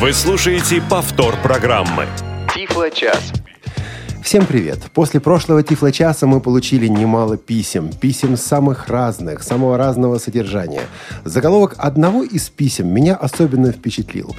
Вы слушаете повтор программы. Тифло-час. Всем привет! После прошлого Тифло-часа мы получили немало писем. Писем самых разных, самого разного содержания. Заголовок одного из писем меня особенно впечатлил.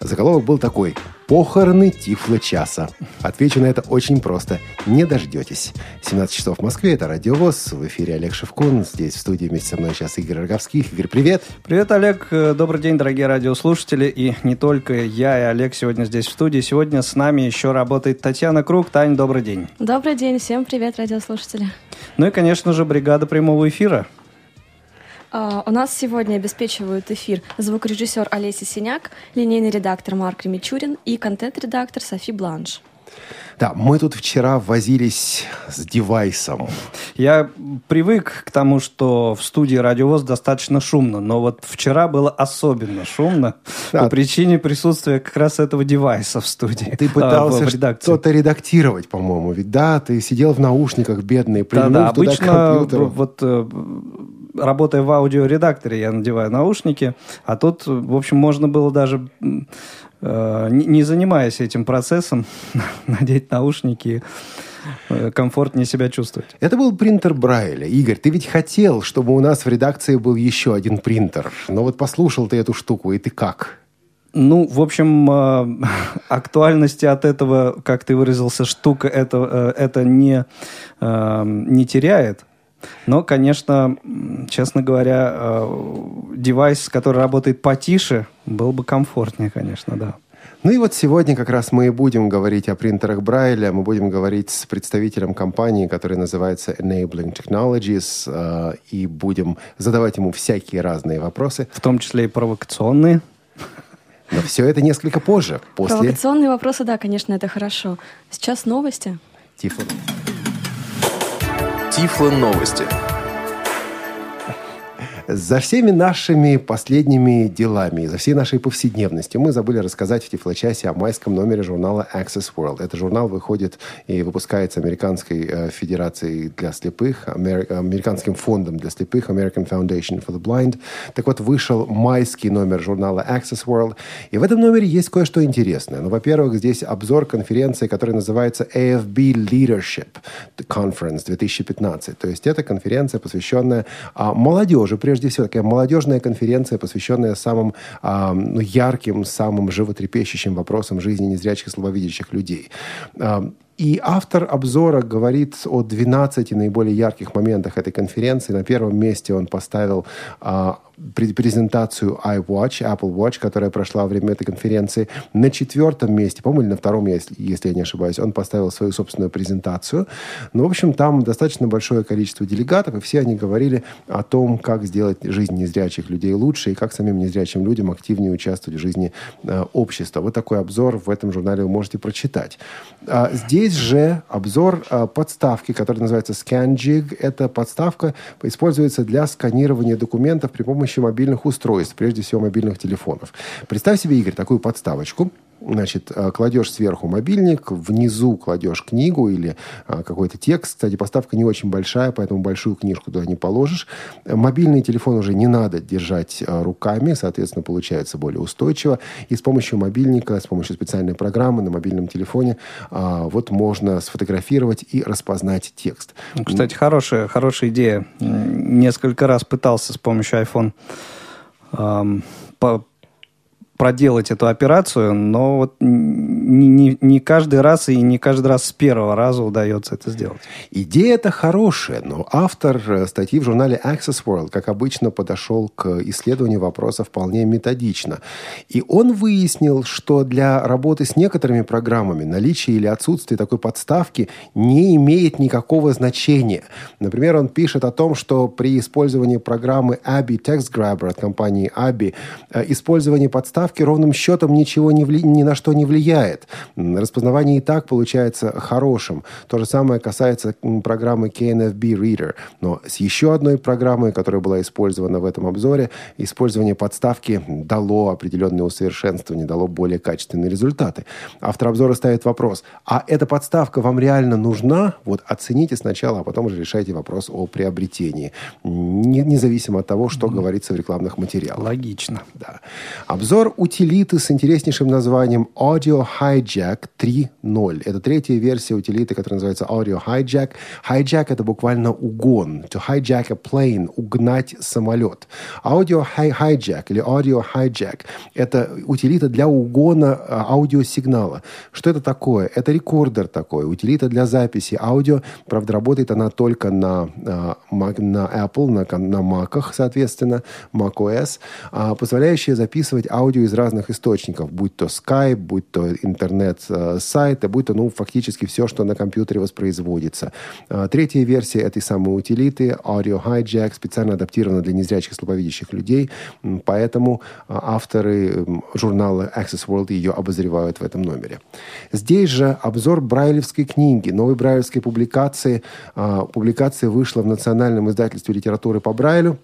Заголовок был такой «Похороны Тифло часа». Отвечу на это очень просто. Не дождетесь. 17 часов в Москве. Это Радиовоз. В эфире Олег Шевкун. Здесь в студии вместе со мной сейчас Игорь Роговских. Игорь, привет. Привет, Олег. Добрый день, дорогие радиослушатели. И не только я и Олег сегодня здесь в студии. Сегодня с нами еще работает Татьяна Круг. Тань, добрый день. Добрый день. Всем привет, радиослушатели. Ну и, конечно же, бригада прямого эфира. Uh, у нас сегодня обеспечивают эфир звукорежиссер Олеся Синяк, линейный редактор Марк Ремичурин и контент-редактор Софи Бланш. Да, мы тут вчера возились с девайсом. Я привык к тому, что в студии Радиовоз достаточно шумно, но вот вчера было особенно шумно да. по причине присутствия как раз этого девайса в студии. Ты пытался а, что-то редактировать, по-моему, ведь да, ты сидел в наушниках, бедный, да, да, обычно вот э, работая в аудиоредакторе, я надеваю наушники, а тут, в общем, можно было даже э, не занимаясь этим процессом, надеть наушники э, комфортнее себя чувствовать. Это был принтер Брайля. Игорь, ты ведь хотел, чтобы у нас в редакции был еще один принтер. Но вот послушал ты эту штуку, и ты как? Ну, в общем, э, актуальности от этого, как ты выразился, штука это, это не, не теряет. Но, конечно, честно говоря, э, девайс, который работает потише, был бы комфортнее, конечно, да. Ну и вот сегодня как раз мы и будем говорить о принтерах Брайля. Мы будем говорить с представителем компании, которая называется Enabling Technologies, э, и будем задавать ему всякие разные вопросы. В том числе и провокационные. Но все это несколько позже. После... Провокационные вопросы, да, конечно, это хорошо. Сейчас новости. Тифло. Тифло новости. За всеми нашими последними делами, за всей нашей повседневностью мы забыли рассказать в Тифлочасе о майском номере журнала Access World. Этот журнал выходит и выпускается Американской э, Федерацией для слепых, Американским фондом для слепых, American Foundation for the Blind. Так вот, вышел майский номер журнала Access World. И в этом номере есть кое-что интересное. Ну, во-первых, здесь обзор конференции, которая называется AFB Leadership Conference 2015. То есть это конференция, посвященная а, молодежи, прежде прежде всего такая молодежная конференция, посвященная самым э, ну, ярким, самым животрепещущим вопросам жизни незрячих и слабовидящих людей. Э, и автор обзора говорит о 12 наиболее ярких моментах этой конференции. На первом месте он поставил а, презентацию iWatch, Apple Watch, которая прошла во время этой конференции. На четвертом месте, по-моему, или на втором, если, если я не ошибаюсь, он поставил свою собственную презентацию. Ну, в общем, там достаточно большое количество делегатов, и все они говорили о том, как сделать жизнь незрячих людей лучше и как самим незрячим людям активнее участвовать в жизни э, общества. Вот такой обзор в этом журнале вы можете прочитать. А, здесь же обзор э, подставки, которая называется ScanJig. Эта подставка используется для сканирования документов при помощи мобильных устройств, прежде всего мобильных телефонов. Представь себе, Игорь, такую подставочку – Значит, э, кладешь сверху мобильник, внизу кладешь книгу или а, какой-то текст. Кстати, поставка не очень большая, поэтому большую книжку туда не положишь. Мобильный телефон уже не надо держать руками, соответственно, получается более устойчиво. И с помощью мобильника, с помощью специальной программы на мобильном телефоне вот можно сфотографировать и распознать текст. Кстати, хорошая, хорошая идея. Несколько раз пытался с помощью iPhone по проделать эту операцию, но вот не, не, не каждый раз и не каждый раз с первого раза удается это сделать. Идея это хорошая, но автор э, статьи в журнале Access World, как обычно, подошел к исследованию вопроса вполне методично. И он выяснил, что для работы с некоторыми программами наличие или отсутствие такой подставки не имеет никакого значения. Например, он пишет о том, что при использовании программы Abby Text Grabber от компании Abby э, использование подставки ставки ровным счетом ничего не вли... ни на что не влияет. Распознавание и так получается хорошим. То же самое касается программы KNFB Reader. Но с еще одной программой, которая была использована в этом обзоре, использование подставки дало определенное усовершенствование, дало более качественные результаты. Автор обзора ставит вопрос, а эта подставка вам реально нужна? Вот оцените сначала, а потом уже решайте вопрос о приобретении. Не, независимо от того, что mm-hmm. говорится в рекламных материалах. Логично. Да. Обзор утилиты с интереснейшим названием Audio Hijack 3.0. Это третья версия утилиты, которая называется Audio Hijack. Hijack – это буквально угон. To hijack a plane – угнать самолет. Audio Hijack или Audio Hijack – это утилита для угона а, аудиосигнала. Что это такое? Это рекордер такой, утилита для записи аудио. Правда, работает она только на, а, на Apple, на, на Mac, соответственно, macOS, а, позволяющая записывать аудио из разных источников, будь то Skype, будь то интернет-сайты, будь то, ну, фактически все, что на компьютере воспроизводится. Третья версия этой самой утилиты, Audio Hijack, специально адаптирована для незрячих слабовидящих людей, поэтому авторы журнала Access World ее обозревают в этом номере. Здесь же обзор брайлевской книги, новой брайлевской публикации. А, публикация вышла в Национальном издательстве литературы по Брайлю.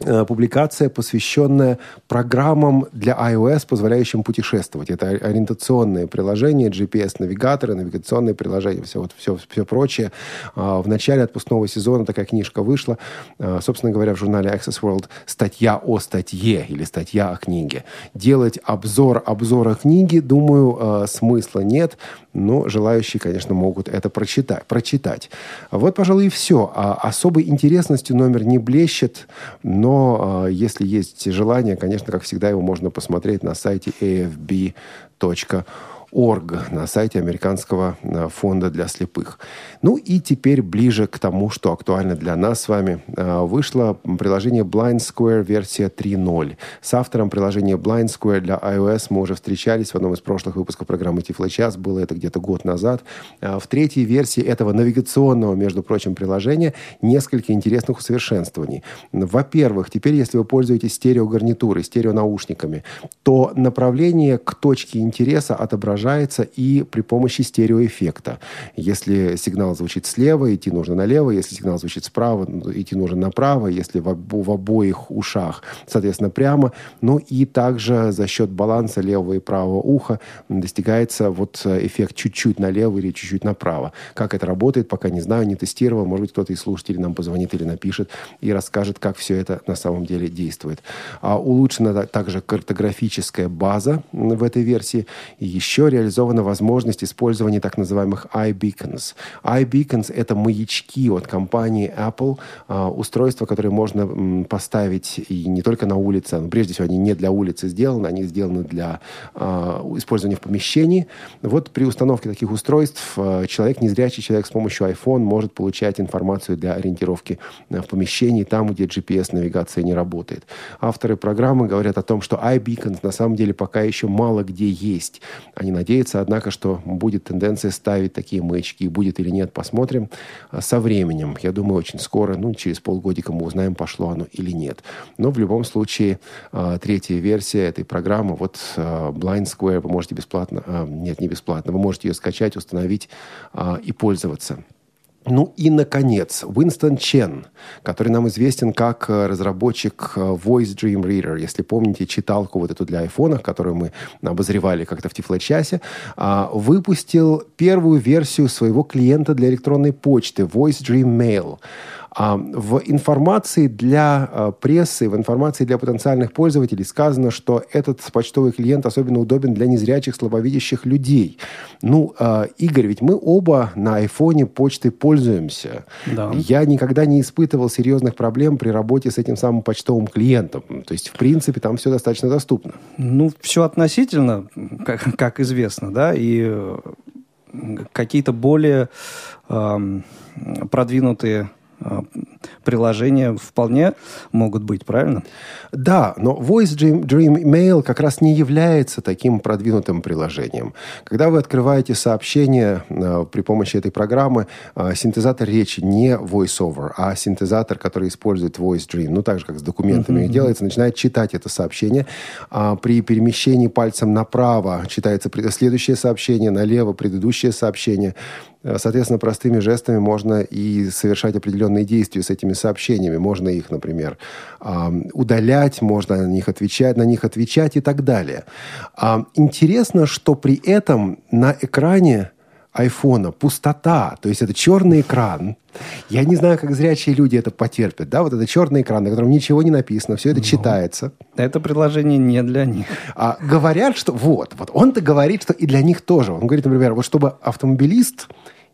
Э, публикация, посвященная программам для iOS, позволяющим путешествовать. Это ориентационные приложения, GPS-навигаторы, навигационные приложения, все, вот, все, все прочее. А, в начале отпускного сезона такая книжка вышла. А, собственно говоря, в журнале Access World статья о статье или статья о книге. Делать обзор обзора книги, думаю, э, смысла нет но желающие, конечно, могут это прочитать. прочитать. Вот, пожалуй, и все. А особой интересностью номер не блещет, но а, если есть желание, конечно, как всегда, его можно посмотреть на сайте afb.org org на сайте Американского э, фонда для слепых. Ну и теперь ближе к тому, что актуально для нас с вами. Э, вышло приложение Blind Square версия 3.0. С автором приложения Blind Square для iOS мы уже встречались в одном из прошлых выпусков программы Тифло Час. Было это где-то год назад. Э, в третьей версии этого навигационного, между прочим, приложения несколько интересных усовершенствований. Во-первых, теперь, если вы пользуетесь стереогарнитурой, стереонаушниками, то направление к точке интереса отображается отражается и при помощи стереоэффекта. Если сигнал звучит слева, идти нужно налево. Если сигнал звучит справа, идти нужно направо. Если в, в обоих ушах, соответственно, прямо. Ну и также за счет баланса левого и правого уха достигается вот эффект чуть-чуть налево или чуть-чуть направо. Как это работает, пока не знаю, не тестировал. Может быть, кто-то из слушателей нам позвонит или напишет и расскажет, как все это на самом деле действует. А улучшена также картографическая база в этой версии. И еще реализована возможность использования так называемых iBeacons. iBeacons — это маячки от компании Apple, а, устройства, которые можно поставить и не только на улице, но прежде всего они не для улицы сделаны, они сделаны для а, использования в помещении. Вот при установке таких устройств а, человек, незрячий человек с помощью iPhone может получать информацию для ориентировки в помещении, там, где GPS-навигация не работает. Авторы программы говорят о том, что iBeacons на самом деле пока еще мало где есть. Они надеяться, однако, что будет тенденция ставить такие маячки. Будет или нет, посмотрим а, со временем. Я думаю, очень скоро, ну, через полгодика мы узнаем, пошло оно или нет. Но в любом случае, а, третья версия этой программы, вот а, Blind Square, вы можете бесплатно, нет, не бесплатно, вы можете ее скачать, установить и пользоваться. Ну и, наконец, Уинстон Чен, который нам известен как э, разработчик э, Voice Dream Reader. Если помните читалку вот эту для айфона, которую мы обозревали как-то в Тифло-часе, а, выпустил первую версию своего клиента для электронной почты Voice Dream Mail. А, в информации для а, прессы, в информации для потенциальных пользователей сказано, что этот почтовый клиент особенно удобен для незрячих, слабовидящих людей. Ну, а, Игорь, ведь мы оба на айфоне почтой пользуемся. Да. Я никогда не испытывал серьезных проблем при работе с этим самым почтовым клиентом. То есть, в принципе, там все достаточно доступно. Ну, все относительно, как, как известно, да, и э, какие-то более э, продвинутые приложения вполне могут быть, правильно? Да, но Voice Dream, Mail как раз не является таким продвинутым приложением. Когда вы открываете сообщение э, при помощи этой программы, э, синтезатор речи не VoiceOver, а синтезатор, который использует Voice Dream, ну так же, как с документами uh-huh, делается, начинает читать это сообщение. А при перемещении пальцем направо читается следующее сообщение, налево предыдущее сообщение. Э, соответственно, простыми жестами можно и совершать определенные действия с этими сообщениями. Можно их, например, удалять, можно на них отвечать, на них отвечать и так далее. Интересно, что при этом на экране айфона пустота, то есть это черный экран. Я не знаю, как зрячие люди это потерпят. Да, вот это черный экран, на котором ничего не написано, все это ну, читается. Это предложение не для них. А говорят, что вот, вот он-то говорит, что и для них тоже. Он говорит, например, вот чтобы автомобилист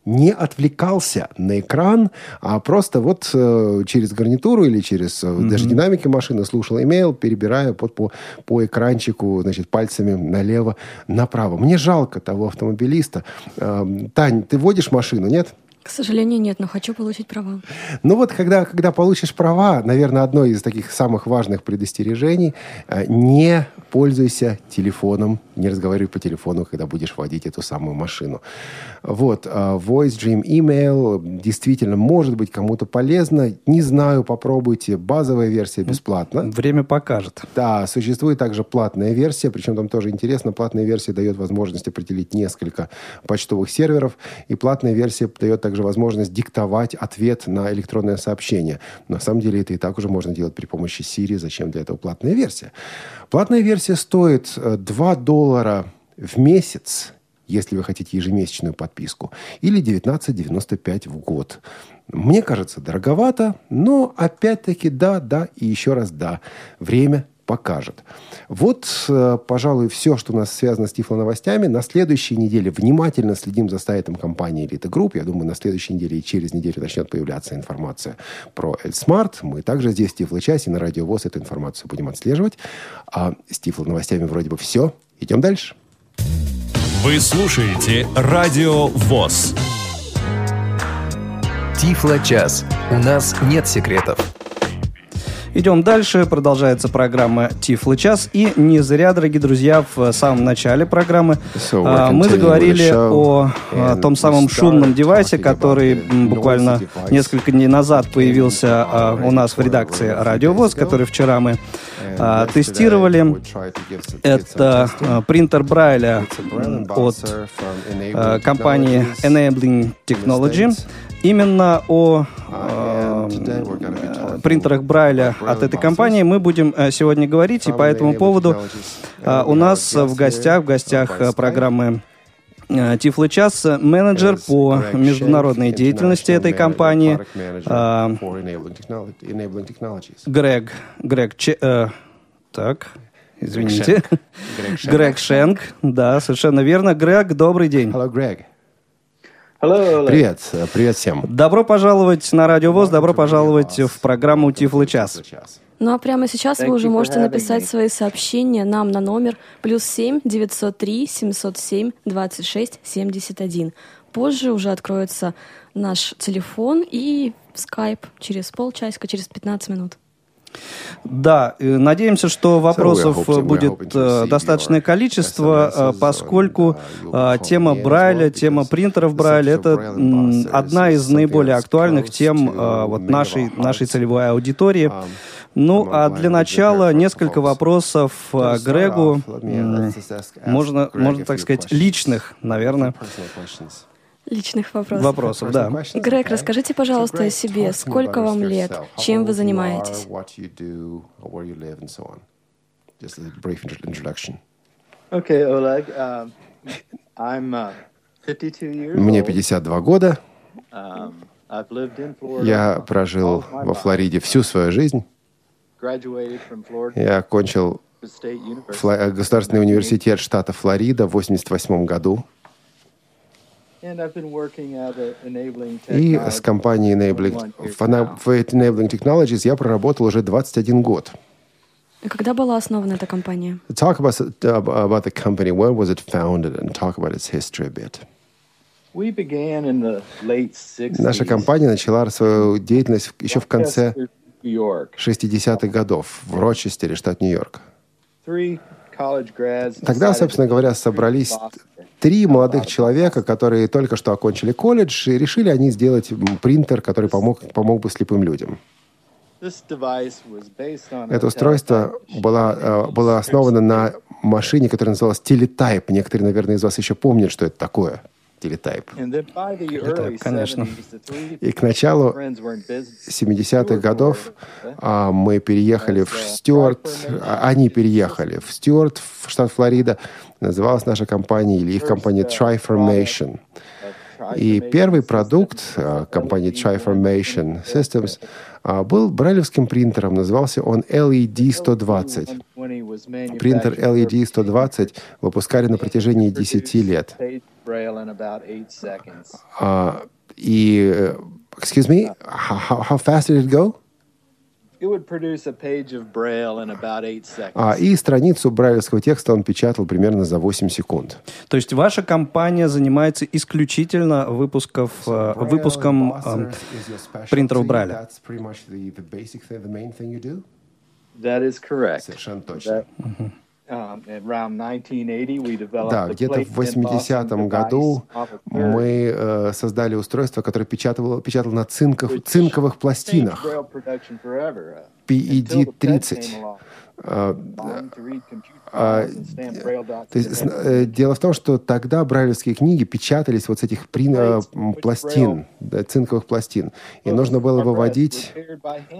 не отвлекался на экран, а просто вот э, через гарнитуру или через mm-hmm. даже динамики машины слушал имейл, перебирая под, по, по экранчику, значит, пальцами налево, направо. Мне жалко того автомобилиста. Э, Тань, ты водишь машину, нет? К сожалению, нет, но хочу получить права. Ну вот, когда, когда получишь права, наверное, одно из таких самых важных предостережений э, – не пользуйся телефоном, не разговаривай по телефону, когда будешь водить эту самую машину. Вот, э, Voice Dream Email действительно может быть кому-то полезно. Не знаю, попробуйте. Базовая версия бесплатна. Время покажет. Да, существует также платная версия, причем там тоже интересно, платная версия дает возможность определить несколько почтовых серверов, и платная версия дает также также возможность диктовать ответ на электронное сообщение. На самом деле это и так уже можно делать при помощи Siri. Зачем для этого платная версия? Платная версия стоит 2 э, доллара в месяц, если вы хотите ежемесячную подписку, или 19,95 в год. Мне кажется, дороговато, но опять-таки да, да и еще раз да. Время покажет. Вот, э, пожалуй, все, что у нас связано с Тифло-новостями. На следующей неделе внимательно следим за сайтом компании Elite Group. Я думаю, на следующей неделе и через неделю начнет появляться информация про Эльсмарт. Мы также здесь в Тифло-часе на Радио ВОЗ эту информацию будем отслеживать. А с Тифло-новостями вроде бы все. Идем дальше. Вы слушаете Радио ВОЗ. Тифло-час. У нас нет секретов. Идем дальше. Продолжается программа Тифлы час. И не зря, дорогие друзья, в самом начале программы so мы заговорили о, о том самом шумном девайсе, который буквально несколько дней назад появился а, у нас в редакции Радио ВОЗ, который вчера мы а, тестировали. Это а, принтер Брайля от а, компании Enabling Technology. Именно о принтерах Брайля от этой компании мы будем э, сегодня говорить, и по этому поводу э, у нас в гостях, в гостях программы Тифлы час менеджер по международной деятельности этой компании Грег Грег Че, э, так извините. Грег Шенк да совершенно верно. Грег добрый день. Hello, Greg. Hello, Привет, привет всем. Добро пожаловать на Радио ВОЗ, добро пожаловать в программу Тифлы час. Ну а прямо сейчас вы уже можете написать свои сообщения нам на номер плюс семь девятьсот три семьсот семь двадцать шесть семьдесят один. Позже уже откроется наш телефон и скайп через полчасика, через 15 минут. Да, надеемся, что вопросов будет э, достаточное количество, э, поскольку э, тема Брайля, тема принтеров Брайля – это одна из наиболее актуальных тем вот нашей, нашей целевой аудитории. Ну, а для начала несколько вопросов Грегу, можно, можно так сказать, личных, наверное. Личных вопросов. Вопросов, да. Грег, расскажите, пожалуйста, о себе. Сколько вам лет? Чем вы занимаетесь? Okay, Oleg. I'm uh, 52 years Мне 52 года. Um, Я прожил во Флориде всю свою жизнь. Я окончил Государственный университет штата Флорида в 1988 году. И с компанией Enabling, в Enabling Technologies я проработал уже 21 год. Когда была основана эта компания? Talk about, about the company. When was it founded? And talk about its history a bit. Наша компания начала свою деятельность еще в конце 60-х годов в Рочестере, штат Нью-Йорк. Тогда, собственно говоря, собрались три молодых человека, которые только что окончили колледж, и решили они сделать принтер, который помог, помог бы слепым людям. Это устройство было, было основано на машине, которая называлась Teletype. Некоторые, наверное, из вас еще помнят, что это такое. Телетайп. Телетайп, конечно. И к началу 70-х годов а, мы переехали в Стюарт, а, они переехали в Стюарт, в штат Флорида. Называлась наша компания или их компания Triformation. И первый продукт а, компании Triformation Systems а, был брайлевским принтером. Назывался он LED 120. Принтер LED 120 выпускали на протяжении 10 лет. А, и, э, excuse me, how, how fast did it go? А, и страницу брайлевского текста он печатал примерно за 8 секунд. То есть ваша компания занимается исключительно выпусков, so, э, выпуском э, принтеров Брайля? That is correct. Совершенно точно. That, uh-huh. Да, где-то в 80-м году мы э, создали устройство, которое печатало, печатало на цинков, цинковых пластинах. PED-30. А, а, то есть, э, дело в том, что тогда брайлевские книги печатались вот с этих при, э, пластин, да, цинковых пластин. И нужно было выводить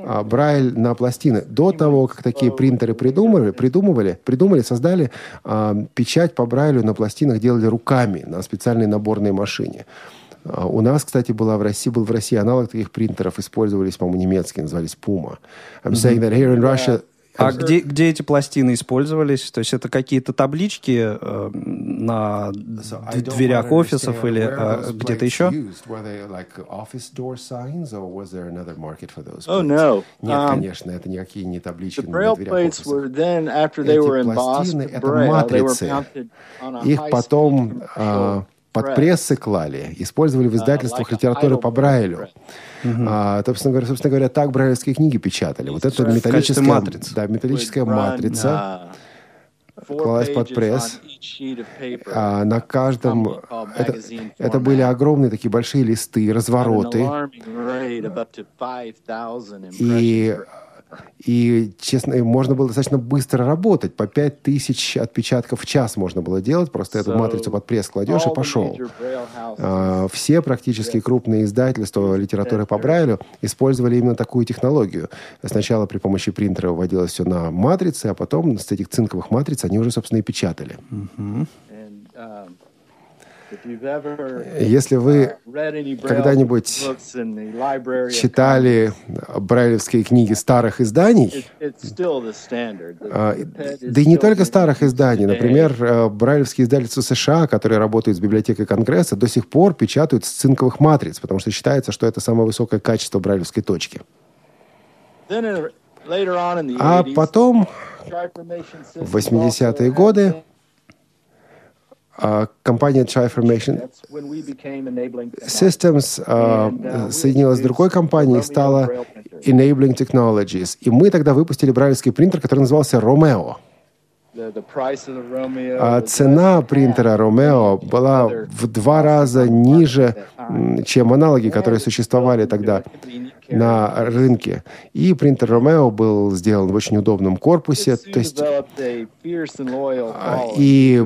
а, брайль на пластины. До того, как такие принтеры придумали, придумывали, придумали, создали а, печать по брайлю на пластинах делали руками на специальной наборной машине. У нас, кстати, была в России, был в России аналог таких принтеров, использовались, по-моему, немецкие, назывались Puma. I'm saying that here in Russia а где, где эти пластины использовались? То есть это какие-то таблички э, на дверях офисов или э, где-то еще? Oh, no. Нет, um, конечно, это никакие не таблички на дверях офисов. Эти пластины — это матрицы. Их потом под прессы клали, использовали в издательствах литературы по Брайлю. Uh-huh. А, собственно, говоря, собственно говоря, так брайлевские книги печатали. Вот это металлическая матрица. Да, металлическая матрица клалась под пресс. А на каждом... Это, это были огромные такие большие листы, развороты. И и, честно, можно было достаточно быстро работать. По 5000 отпечатков в час можно было делать. Просто эту матрицу под пресс кладешь и пошел. А, все практически крупные издательства литературы по Брайлю использовали именно такую технологию. Сначала при помощи принтера выводилось все на матрицы, а потом с этих цинковых матриц они уже, собственно, и печатали. Uh-huh. Если вы когда-нибудь читали брайлевские книги старых изданий, а, да и не только старых изданий, например, э, брайлевские издательства США, которые работают с библиотекой Конгресса, до сих пор печатают с цинковых матриц, потому что считается, что это самое высокое качество брайлевской точки. А потом, в 80-е годы, а, компания Triformation Systems uh, соединилась с другой компанией и стала Enabling Technologies. И мы тогда выпустили брайлевский принтер, который назывался Romeo. А цена принтера Romeo была в два раза ниже, чем аналоги, которые существовали тогда на рынке. И принтер Romeo был сделан в очень удобном корпусе. То есть, а, и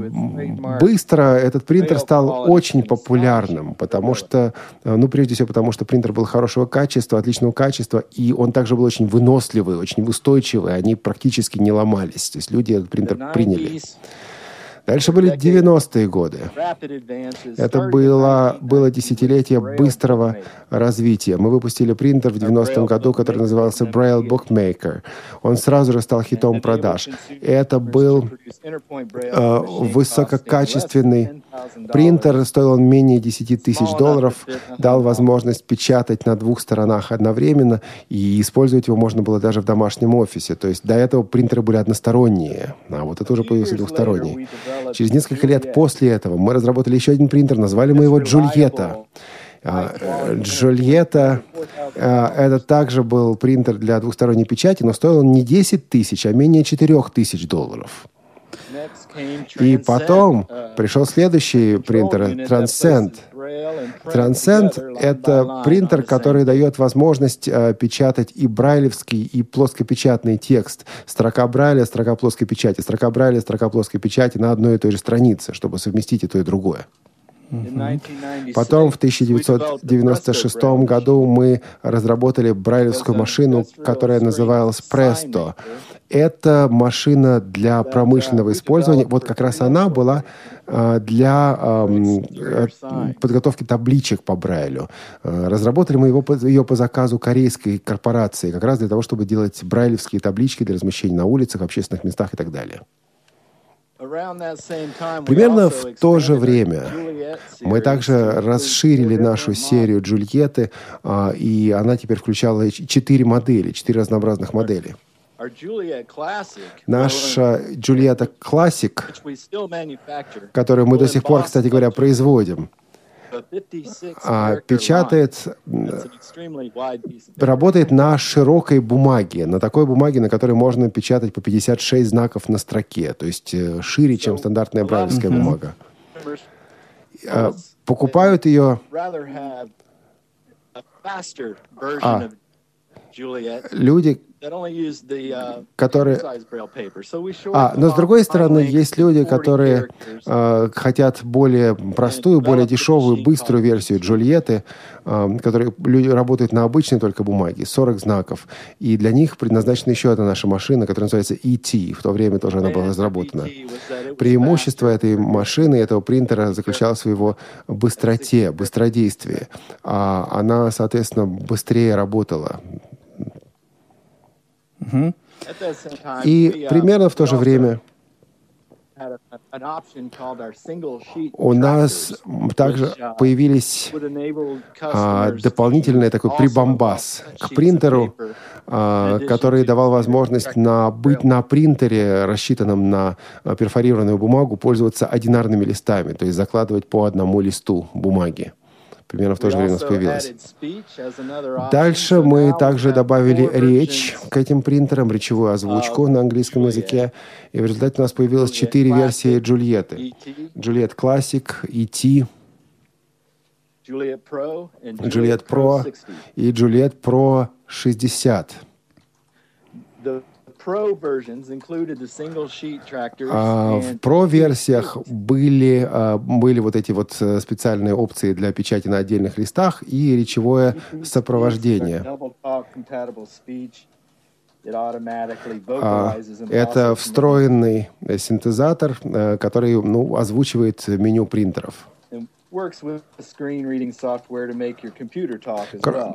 быстро этот принтер стал очень популярным, потому что, а, ну, прежде всего, потому что принтер был хорошего качества, отличного качества, и он также был очень выносливый, очень устойчивый, они практически не ломались. То есть люди этот принтер приняли. Дальше были 90-е годы. Это было, было десятилетие быстрого развития. Мы выпустили принтер в 90-м году, который назывался Braille Bookmaker. Он сразу же стал хитом продаж. Это был э, высококачественный принтер, стоил он менее 10 тысяч долларов, дал возможность печатать на двух сторонах одновременно, и использовать его можно было даже в домашнем офисе. То есть до этого принтеры были односторонние, а вот это уже появился двухсторонний. Через несколько лет после этого мы разработали еще один принтер, назвали мы его Джульетта. А, Джульетта а, это также был принтер для двухсторонней печати, но стоил он не 10 тысяч, а менее 4 тысяч долларов. И потом пришел следующий принтер, Transcend. Transcend — это принтер, который дает возможность э, печатать и брайлевский, и плоскопечатный текст. Строка брайля, строка плоской печати, строка брайля, строка плоской печати на одной и той же странице, чтобы совместить и то, и другое. Потом в 1996 году мы разработали брайлевскую машину, которая называлась Presto. Это машина для промышленного использования. Вот как раз она была а, для э, подготовки табличек по Брайлю. А, разработали мы его, ее по заказу корейской корпорации, как раз для того, чтобы делать брайлевские таблички для размещения на улицах, общественных местах и так далее. Примерно в то же время мы также расширили нашу серию Джульетты, а, и она теперь включала четыре модели, четыре разнообразных модели. Наша Джульетта Классик, которую мы до сих пор, кстати говоря, производим, печатает, работает на широкой бумаге, на такой бумаге, на которой можно печатать по 56 знаков на строке, то есть э, шире, чем стандартная брайлевская бумага. А, покупают ее... А, люди, которые... А, но с другой стороны, есть люди, которые э, хотят более простую, более дешевую, быструю версию Джульетты, э, которые люди работают на обычной только бумаге, 40 знаков. И для них предназначена еще одна наша машина, которая называется ET. В то время тоже она была разработана. Преимущество этой машины, этого принтера заключалось в его быстроте, быстродействии. А она, соответственно, быстрее работала. Угу. И примерно в то же время у нас также uh, появились а, дополнительный такой прибамбас к принтеру, а, который давал возможность на, быть на принтере, рассчитанном на а, перфорированную бумагу, пользоваться одинарными листами, то есть закладывать по одному листу бумаги примерно в то же время у нас появилась. Дальше мы также добавили речь к этим принтерам, речевую озвучку на английском языке, и в результате у нас появилось четыре версии Джульетты. Джульет Классик, ET, Джульет Pro и Джульет Pro 60. А, в Pro-версиях были, а, были вот эти вот э, специальные опции для печати на отдельных листах и речевое сопровождение. А, это встроенный синтезатор, э, который ну, озвучивает меню принтеров.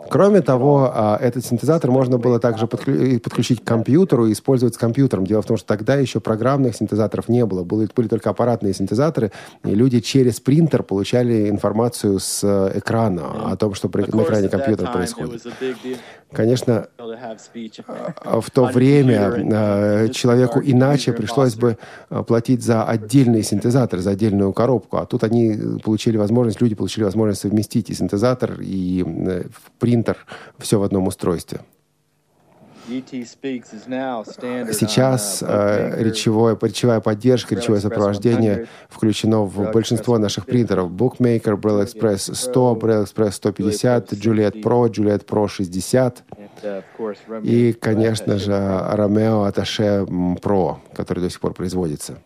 Кроме того, а, этот синтезатор можно было также подключить к компьютеру и использовать с компьютером. Дело в том, что тогда еще программных синтезаторов не было. Были, были только аппаратные синтезаторы, и люди через принтер получали информацию с э, экрана о том, что на экране компьютера происходит. Конечно, а, в то время а, человеку иначе пришлось бы платить за отдельный синтезатор, за отдельную коробку, а тут они получили возможность, люди получили возможность совместить и синтезатор, и э, принтер, все в одном устройстве. Сейчас э, речевое, речевая поддержка, речевое сопровождение включено в большинство наших принтеров. Bookmaker, Braille Express 100, Braille Express 150, Juliet Pro, Juliet Pro 60 и, конечно же, Romeo Attaché Pro, который до сих пор производится.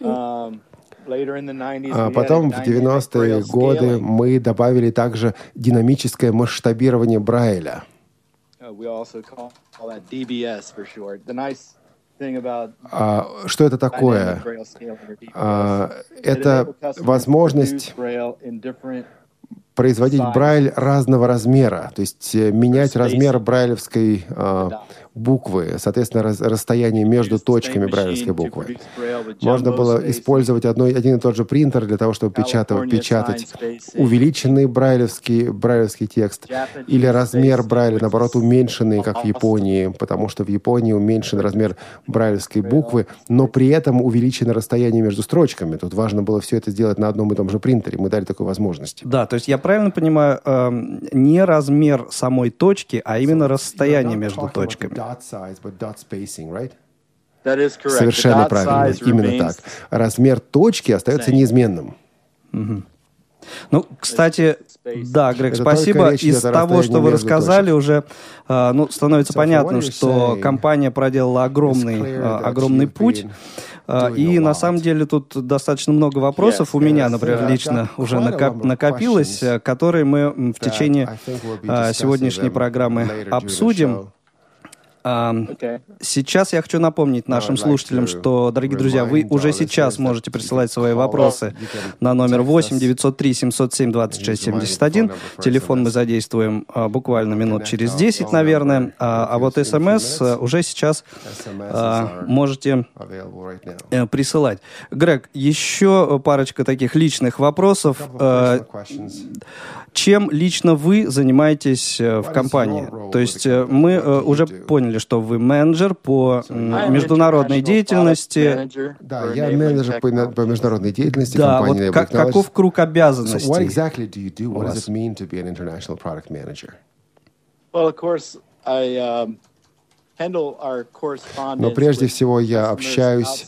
Um, а потом в 90-е годы мы добавили также динамическое масштабирование Брайля. А, что это такое? А, это возможность производить брайль разного размера, то есть э, менять размер брайлевской э, буквы, соответственно, раз, расстояние между точками брайлевской буквы. Можно было использовать одно, один и тот же принтер для того, чтобы печатать, печатать увеличенный брайлевский, брайлевский текст или размер брайля, наоборот, уменьшенный, как в Японии, потому что в Японии уменьшен размер брайлевской буквы, но при этом увеличено расстояние между строчками. Тут важно было все это сделать на одном и том же принтере. Мы дали такую возможность. Да, то есть я правильно понимаю, э, не размер самой точки, а именно расстояние между точками dot size, but dot spacing, right? Совершенно правильно, именно так. Размер точки остается неизменным. Ну, кстати, да, Грег, Это спасибо. Из того, что вы рассказали, точек. уже а, ну, становится so понятно, что компания проделала огромный, а, огромный путь. А, и на самом деле тут достаточно много вопросов у меня, например, лично уже накопилось, которые мы в течение сегодняшней программы обсудим. Сейчас я хочу напомнить нашим слушателям, что, дорогие друзья, вы уже сейчас можете присылать свои вопросы на номер 8 903 707 26 71. Телефон мы задействуем а, буквально минут через 10, наверное. А, а вот смс а, уже сейчас а, можете э, присылать. Грег, еще парочка таких личных вопросов. Чем лично вы занимаетесь э, в компании? То есть э, мы э, уже поняли, что вы менеджер по международной деятельности. Да, я менеджер по, по международной деятельности да, компании. Вот как, каков круг обязанностей? So what exactly do you do? What does it mean to be an international product manager? Well, of course, I um, но прежде всего я общаюсь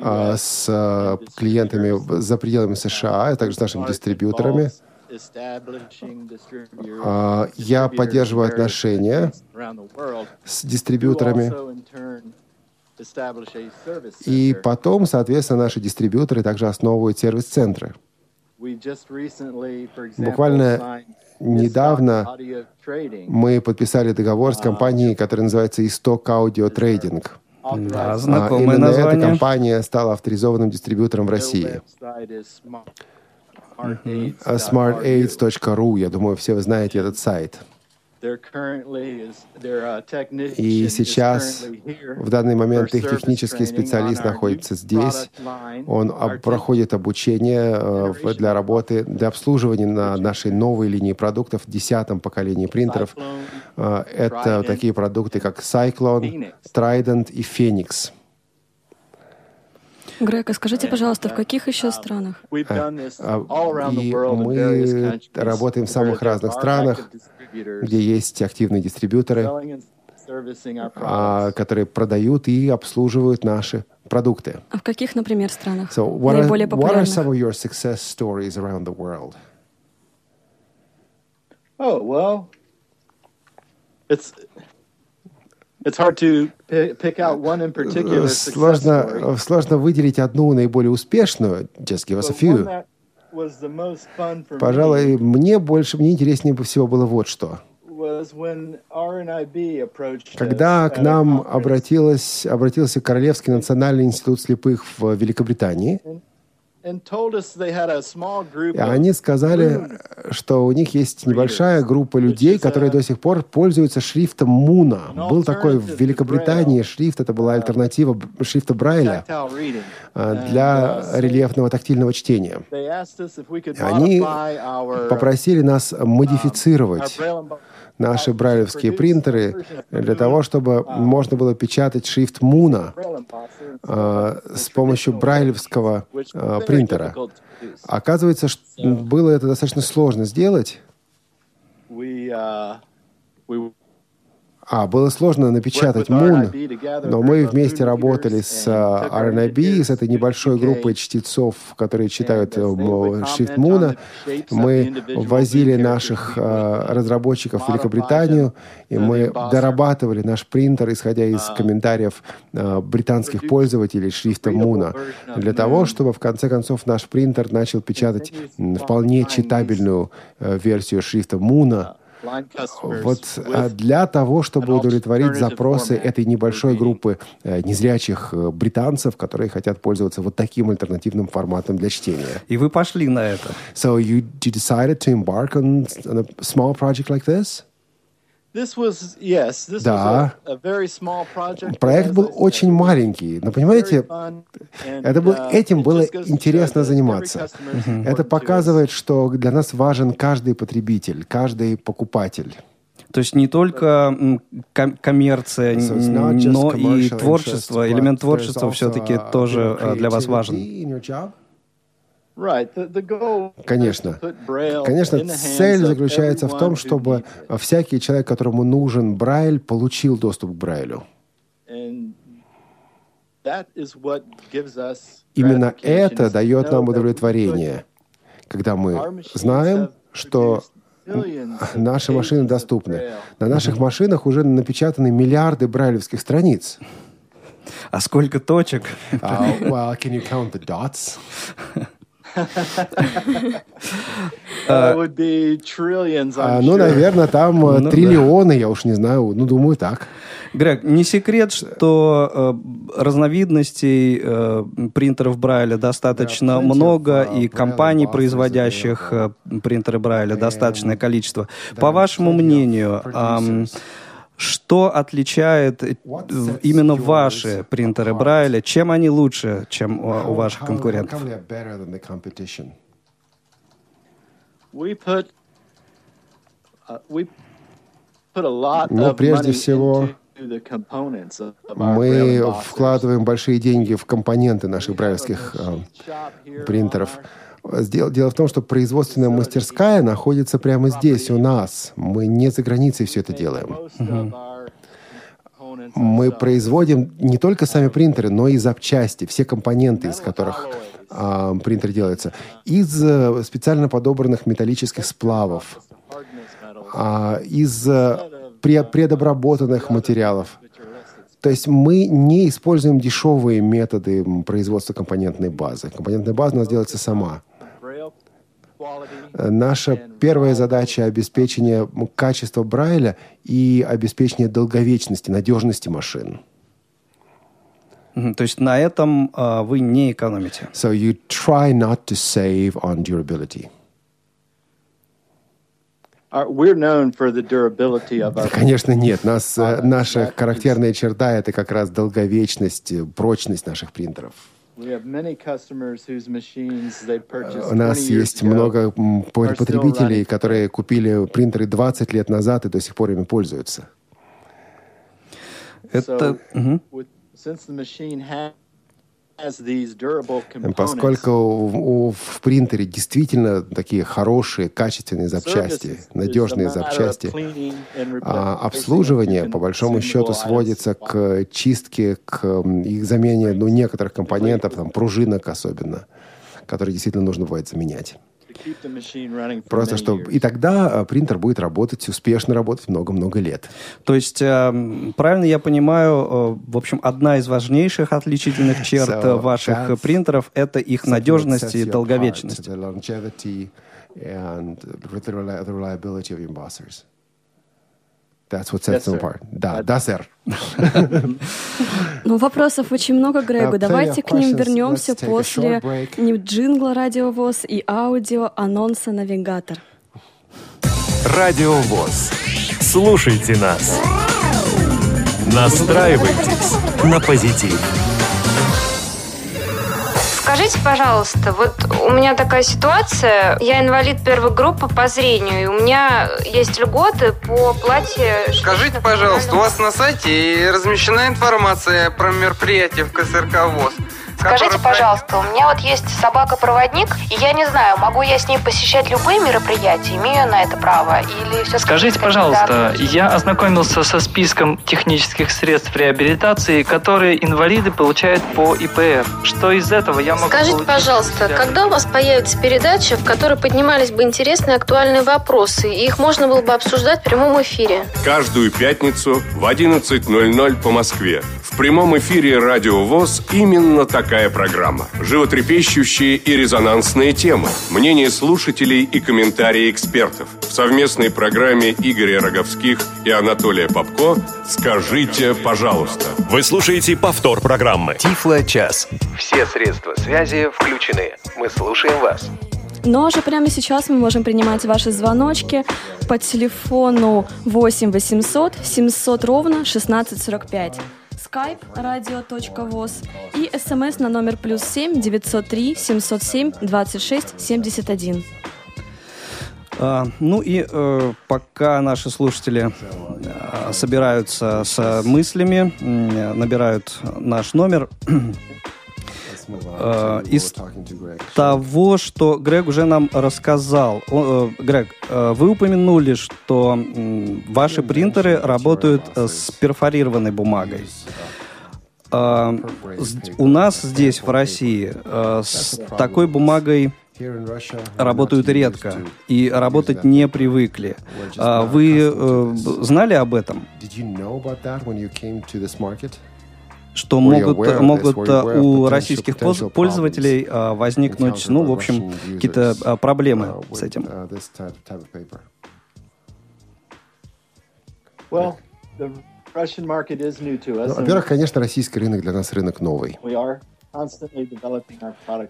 а, с а, клиентами за пределами США, а также с нашими дистрибьюторами. А, я поддерживаю отношения с дистрибьюторами. И потом, соответственно, наши дистрибьюторы также основывают сервис-центры. Буквально недавно мы подписали договор с компанией, которая называется Исток Аудио Трейдинг. Да, знакомое Именно название. эта компания стала авторизованным дистрибьютором в России. smartaids.ru. Я думаю, все вы знаете этот сайт. И сейчас, в данный момент, их технический специалист находится здесь. Он проходит обучение э, для работы, для обслуживания на нашей новой линии продуктов, десятом поколении принтеров. Э, это такие продукты, как Cyclone, Trident и Phoenix. Грег, а скажите, пожалуйста, в каких еще странах? А, и мы работаем в самых разных странах, где есть активные дистрибьюторы, а, которые продают и обслуживают наши продукты. А в каких, например, странах so what наиболее популярных? What are some of your success stories around the world? Oh, well, it's Сложно, сложно выделить одну наиболее успешную. Just give us a few. Пожалуй, мне больше, мне интереснее всего было вот что. Когда к нам обратилась, обратился Королевский национальный институт слепых в Великобритании, и они сказали, что у них есть небольшая группа людей, которые до сих пор пользуются шрифтом Муна. Был такой в Великобритании шрифт, это была альтернатива шрифта Брайля а, для рельефного тактильного чтения. Они попросили нас модифицировать наши брайлевские принтеры для того, чтобы можно было печатать шрифт Муна э, с помощью брайлевского э, принтера. Оказывается, что было это достаточно сложно сделать. А, было сложно напечатать Moon, но мы вместе работали с RNIB, с этой небольшой группой чтецов, которые читают шрифт Муна. Мы возили наших разработчиков в Великобританию, и мы дорабатывали наш принтер, исходя из комментариев британских пользователей шрифта Муна, для того, чтобы в конце концов наш принтер начал печатать вполне читабельную версию шрифта Муна, вот а для того, чтобы удовлетворить запросы этой небольшой группы э, незрячих э, британцев, которые хотят пользоваться вот таким альтернативным форматом для чтения. И вы пошли на это. So you, you decided to embark on a small project like this? Да. Проект был очень маленький, но понимаете, это был, uh, этим было интересно заниматься. Это показывает, что для нас важен каждый потребитель, каждый покупатель. То есть не только коммерция, но и творчество, элемент творчества все-таки тоже э, для вас важен. Конечно. Конечно, цель заключается в том, чтобы всякий человек, которому нужен Брайль, получил доступ к Брайлю. Именно это дает нам удовлетворение. когда мы знаем, что наши машины доступны. На наших машинах уже напечатаны миллиарды брайлевских страниц. А сколько точек? Uh, well, can you count the dots? I'm А, ну, наверное, там э, Ну, триллионы, я уж не знаю, ну, думаю, так. Грег, не секрет, что э, разновидностей э, принтеров Брайля достаточно of, много, и компаний, производящих э, принтеры Брайля, достаточное количество. По вашему мнению, producers. Что отличает э, именно ваши принтеры? Брайля? Чем они лучше, чем у, у ваших конкурентов? uh, Ну, прежде всего, Мы вкладываем большие деньги в компоненты наших брайлевских э, принтеров. Дело, в том, что производственная мастерская находится прямо здесь, у нас. Мы не за границей все это делаем. Мы производим не только сами принтеры, но и запчасти, все компоненты, из которых а, принтер делается, из э, специально подобранных металлических сплавов, а, из э, пре- предобработанных материалов. То есть мы не используем дешевые методы производства компонентной базы. Компонентная база у нас делается сама. Э, Наша первая задача — обеспечение качества Брайля и обеспечение долговечности, надежности машин. То есть на этом э, вы не экономите. So you try not to save on durability. Our, we're known for the durability of our Конечно, нет. Нас, э, наша характерная черта — это как раз долговечность, э, прочность наших принтеров. We have many customers whose machines they purchased У нас 20 years есть ago. много потребителей, которые купили принтеры 20 лет назад и до сих пор ими пользуются. Это... So, мгм. Поскольку у- у- в принтере действительно такие хорошие, качественные запчасти, надежные запчасти, а обслуживание, по большому счету, сводится к чистке, к их замене ну, некоторых компонентов, там, пружинок особенно, которые действительно нужно бывает заменять. Просто что... И тогда а, принтер будет работать, успешно работать много-много лет. То есть, э, правильно я понимаю, э, в общем, одна из важнейших отличительных черт So э, ваших принтеров – это их надежность и долговечность. and the reli- the reliability of embossers. That's what sets Yes, them apart. Да, да, сэр. Ну, вопросов очень много, Грегу. Давайте к ним вернемся после не джингла радиовоз и аудио анонса навигатор. Радио ВОЗ. Слушайте нас. Настраивайтесь на позитив. Скажите, пожалуйста, вот у меня такая ситуация. Я инвалид первой группы по зрению, и у меня есть льготы по оплате... Скажите, пожалуйста, у вас на сайте размещена информация про мероприятие в КСРК ВОЗ? Скажите, пожалуйста, у меня вот есть собака-проводник, и я не знаю, могу я с ней посещать любые мероприятия, имею я на это право, или все Скажите, пожалуйста, я ознакомился со списком технических средств реабилитации, которые инвалиды получают по ИПР. Что из этого я могу Скажите, получить пожалуйста, для- когда у вас появится передача, в которой поднимались бы интересные актуальные вопросы, и их можно было бы обсуждать в прямом эфире? Каждую пятницу в 11.00 по Москве. В прямом эфире «Радио ВОЗ» именно такая программа. Животрепещущие и резонансные темы, мнения слушателей и комментарии экспертов. В совместной программе Игоря Роговских и Анатолия Попко «Скажите, пожалуйста». Вы слушаете повтор программы. Тифло-час. Все средства связи включены. Мы слушаем вас. Ну а же прямо сейчас мы можем принимать ваши звоночки по телефону 8 800 700 ровно 1645. Skype radio.voz и смс на номер плюс 7 903 707 26 71. А, ну и э, пока наши слушатели э, собираются с мыслями, набирают наш номер, Э, из того, что Грег уже нам рассказал. Э, Грег, э, вы упомянули, что ваши принтеры работают э, с перфорированной бумагой. Э, У нас здесь, в России, э, с такой бумагой работают редко и работать не привыкли. А вы знали об этом? Что могут, могут у российских пользователей а, возникнуть, ну, в общем, какие-то а, проблемы uh, с этим. Uh, ну, во-первых, конечно, российский рынок для нас рынок новый.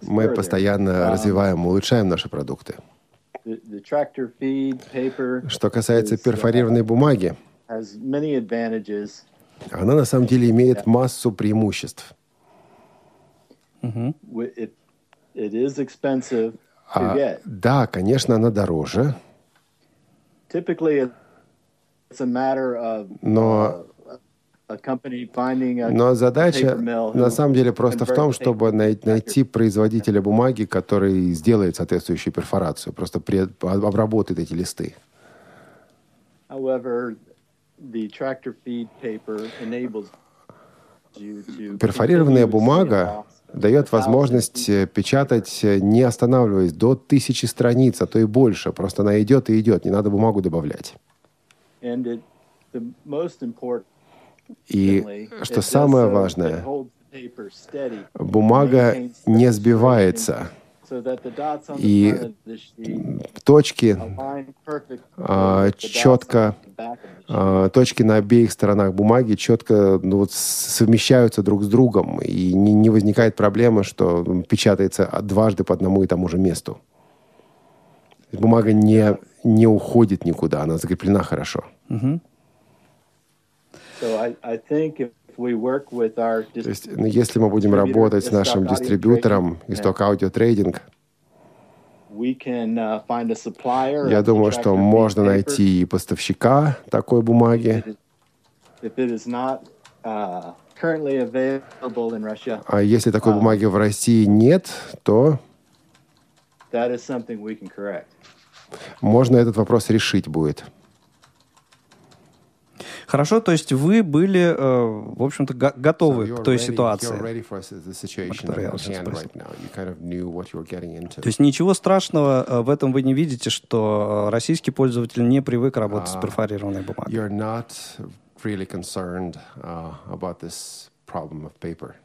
Мы постоянно um, развиваем, улучшаем наши продукты. Что касается uh, перфорированной бумаги, она на самом деле имеет массу преимуществ. А, да, конечно, она дороже. Но но задача на самом деле просто в том, чтобы найти производителя бумаги, который сделает соответствующую перфорацию, просто обработает эти листы. Перфорированная бумага дает возможность э, печатать, э, не останавливаясь, до тысячи страниц, а то и больше. Просто она идет и идет, не надо бумагу добавлять. И что самое важное, бумага не сбивается. И точки а, четко, а, точки на обеих сторонах бумаги четко ну, вот, совмещаются друг с другом. И не, не возникает проблемы, что печатается дважды по одному и тому же месту. Бумага не, не уходит никуда, она закреплена хорошо. Mm-hmm. То есть, ну, если мы будем работать с нашим дистрибьютором Исток Аудио Трейдинг, я думаю, что можно найти поставщика такой бумаги. Uh, а если такой um, бумаги в России нет, то можно этот вопрос решить будет. Хорошо, то есть вы были, э, в общем-то, го- готовы so к той ready, ситуации, То есть ничего страшного э, в этом вы не видите, что российский пользователь не привык работать uh, с перфорированной бумагой. You're not really concerned uh, about this problem of paper.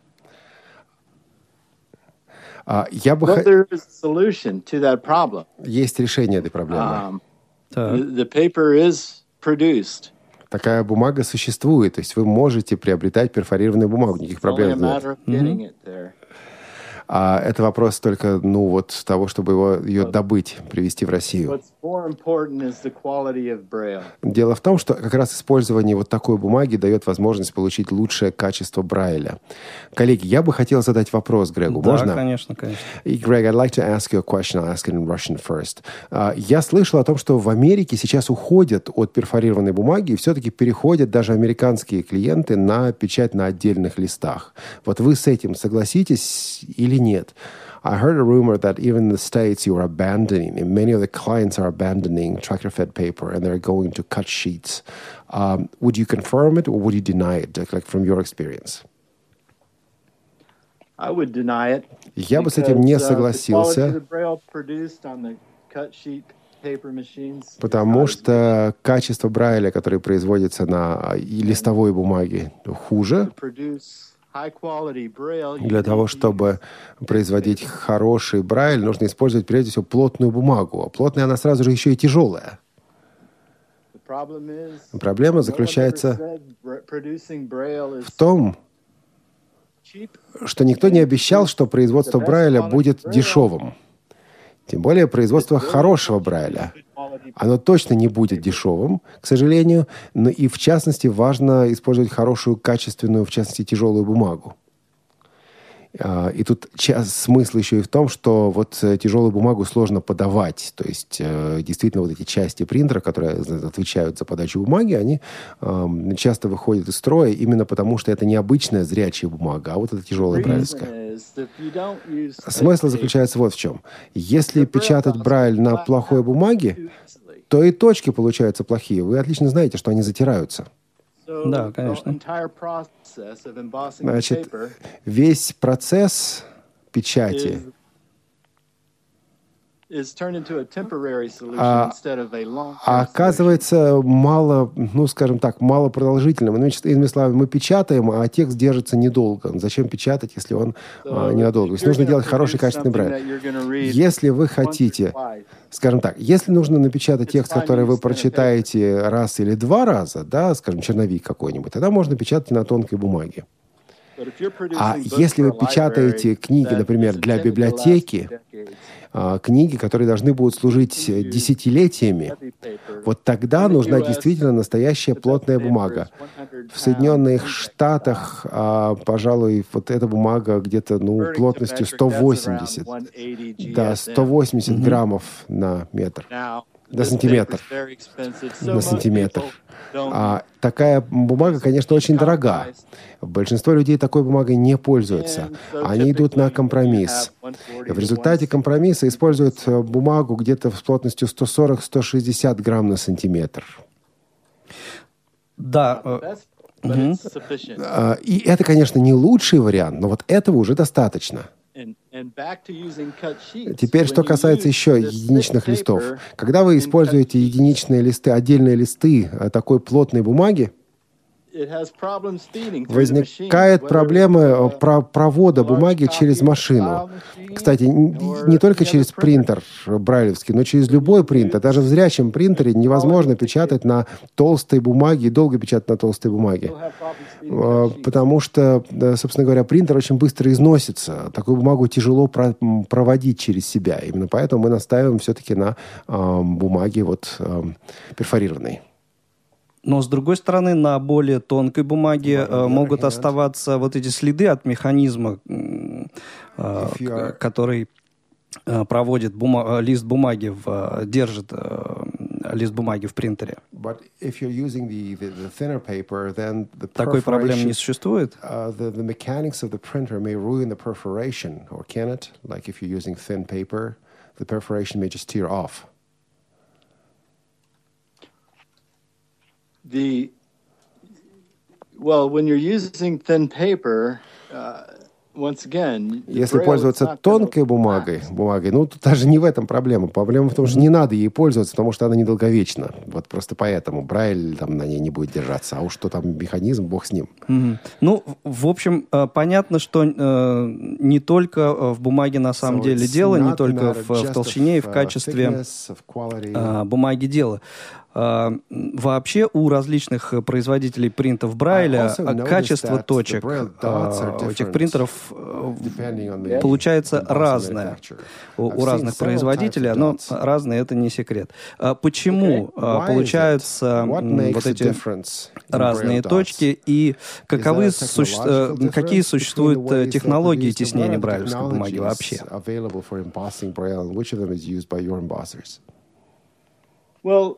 Uh, я бы well, there is a solution to that problem. Есть решение этой проблемы. Um, the, the paper is produced такая бумага существует. То есть вы можете приобретать перфорированную бумагу, никаких проблем нет. Mm-hmm. А это вопрос только, ну, вот того, чтобы его, ее добыть, привезти в Россию. Дело в том, что как раз использование вот такой бумаги дает возможность получить лучшее качество Брайля. Коллеги, я бы хотел задать вопрос Грегу. Да, Можно? конечно, конечно. И, Грег, I'd like to ask you a question. I'll ask it in Russian first. Uh, я слышал о том, что в Америке сейчас уходят от перфорированной бумаги и все-таки переходят даже американские клиенты на печать на отдельных листах. Вот вы с этим согласитесь или нет. I heard a rumor that even in the States you are abandoning, and many of the clients are abandoning tractor fed paper and they're going to cut sheets. Um, would you confirm it or would you deny it, like, like from your experience? I would deny it. Я бы с этим не согласился. Потому что качество Брайля, которое производится на листовой бумаге, хуже. Для того, чтобы производить хороший брайль, нужно использовать прежде всего плотную бумагу. А плотная она сразу же еще и тяжелая. Проблема заключается в том, что никто не обещал, что производство Брайля будет дешевым. Тем более производство хорошего Брайля. Оно точно не будет дешевым, к сожалению, но и в частности важно использовать хорошую, качественную, в частности, тяжелую бумагу. А, и тут смысл еще и в том, что вот э, тяжелую бумагу сложно подавать. То есть э, действительно вот эти части принтера, которые отвечают за подачу бумаги, они часто выходят из строя именно потому, что это не обычная зрячая бумага, а вот эта тяжелая брайльская. Смысл заключается вот в чем. Если печатать брайль на плохой бумаге, то и точки получаются плохие. Вы отлично знаете, что они затираются. Да, конечно. Значит, весь процесс печати а, а оказывается мало, ну, скажем так, мало продолжительным. Иными словами, мы печатаем, а текст держится недолго. Зачем печатать, если он а, ненадолго? То есть нужно делать хороший качественный бренд. Если вы хотите, скажем так, если нужно напечатать текст, который вы прочитаете раз или два раза, да, скажем, черновик какой-нибудь, тогда можно печатать на тонкой бумаге. А если вы печатаете книги, например, для библиотеки, книги, которые должны будут служить десятилетиями, вот тогда нужна действительно настоящая плотная бумага. В Соединенных Штатах, а, пожалуй, вот эта бумага где-то ну, плотностью 180. Да, 180 граммов на метр. На сантиметр. На сантиметр. А такая бумага, конечно, очень дорога. Большинство людей такой бумагой не пользуются. Они идут на компромисс. В результате компромисса используют э, бумагу где-то с плотностью 140-160 грамм на сантиметр. Да. Угу. И это, конечно, не лучший вариант, но вот этого уже достаточно. Теперь, что касается еще единичных листов. Когда вы используете единичные листы, отдельные листы э, такой плотной бумаги, Возникает проблема э, про провода бумаги через машину. Кстати, не только через принтер брайлевский, но через любой принтер. Даже в зрячем принтере невозможно печатать на толстой бумаге, долго печатать на толстой бумаге. Э, потому что, собственно говоря, принтер очень быстро износится. Такую бумагу тяжело проводить через себя. Именно поэтому мы настаиваем все-таки на бумаге вот перфорированной. Но, с другой стороны, на более тонкой бумаге э, могут оставаться вот эти следы от механизма, э, который э, проводит бума- э, лист бумаги, в, э, держит лист бумаги в принтере. Такой проблемы не существует? Uh, the perforation may just tear off. The well, when you're using thin paper, uh, Если пользоваться тонкой бумагой, бумагой, ну, тут даже не в этом проблема. Проблема в том, что не надо ей пользоваться, потому что она недолговечна. Вот просто поэтому Брайль там на ней не будет держаться. А уж что там механизм, бог с ним. Mm-hmm. Ну, в общем, э, понятно, что э, не только э, в бумаге на самом so деле дело, не только в, в толщине и в uh, качестве э, бумаги дело. Uh, вообще у различных производителей принтов Брайля качество точек uh, этих принтеров получается разное. у, разных производителей, но разное это не секрет. А почему а, получаются вот эти разные точки и каковы суще... Э, какие существуют э, технологии теснения брайлевской бумаги вообще? Well, most of the uh,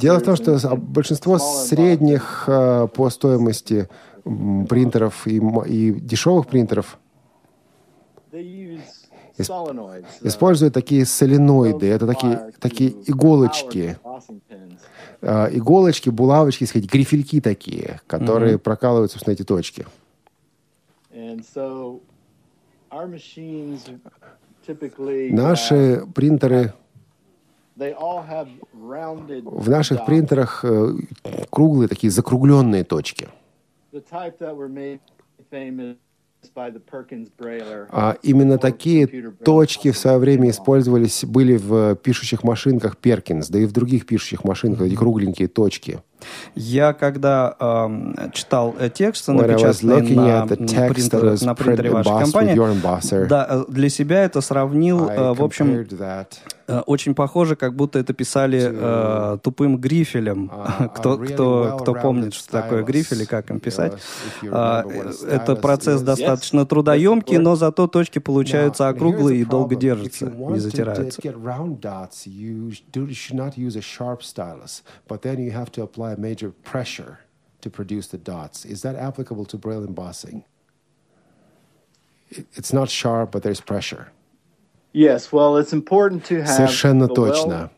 Дело в том, что большинство средних э, по стоимости принтеров и, и дешевых принтеров uh, используют такие соленоиды. Это такие, такие иголочки. Э, иголочки, булавочки, сказать, грифельки такие, которые mm-hmm. прокалывают, собственно, эти точки. Наши uh, принтеры в наших принтерах э, круглые, такие закругленные точки. А именно такие точки в свое время использовались, были в пишущих машинках Перкинс, да и в других пишущих машинках, эти кругленькие точки. Я когда э, читал тексты, напечатанные на, принтер, на принтере вашей компании, да, э, для себя это сравнил, э, в общем, Э, очень похоже, как будто это писали э, тупым грифелем. Uh, кто, кто, кто помнит, что такое грифель и как им писать. А, э, это процесс достаточно трудоемкий, но зато точки получаются округлые и долго держатся, не затираются. To produce the dots. Is that applicable to braille embossing? It's not sharp, but there's pressure. Совершенно точно.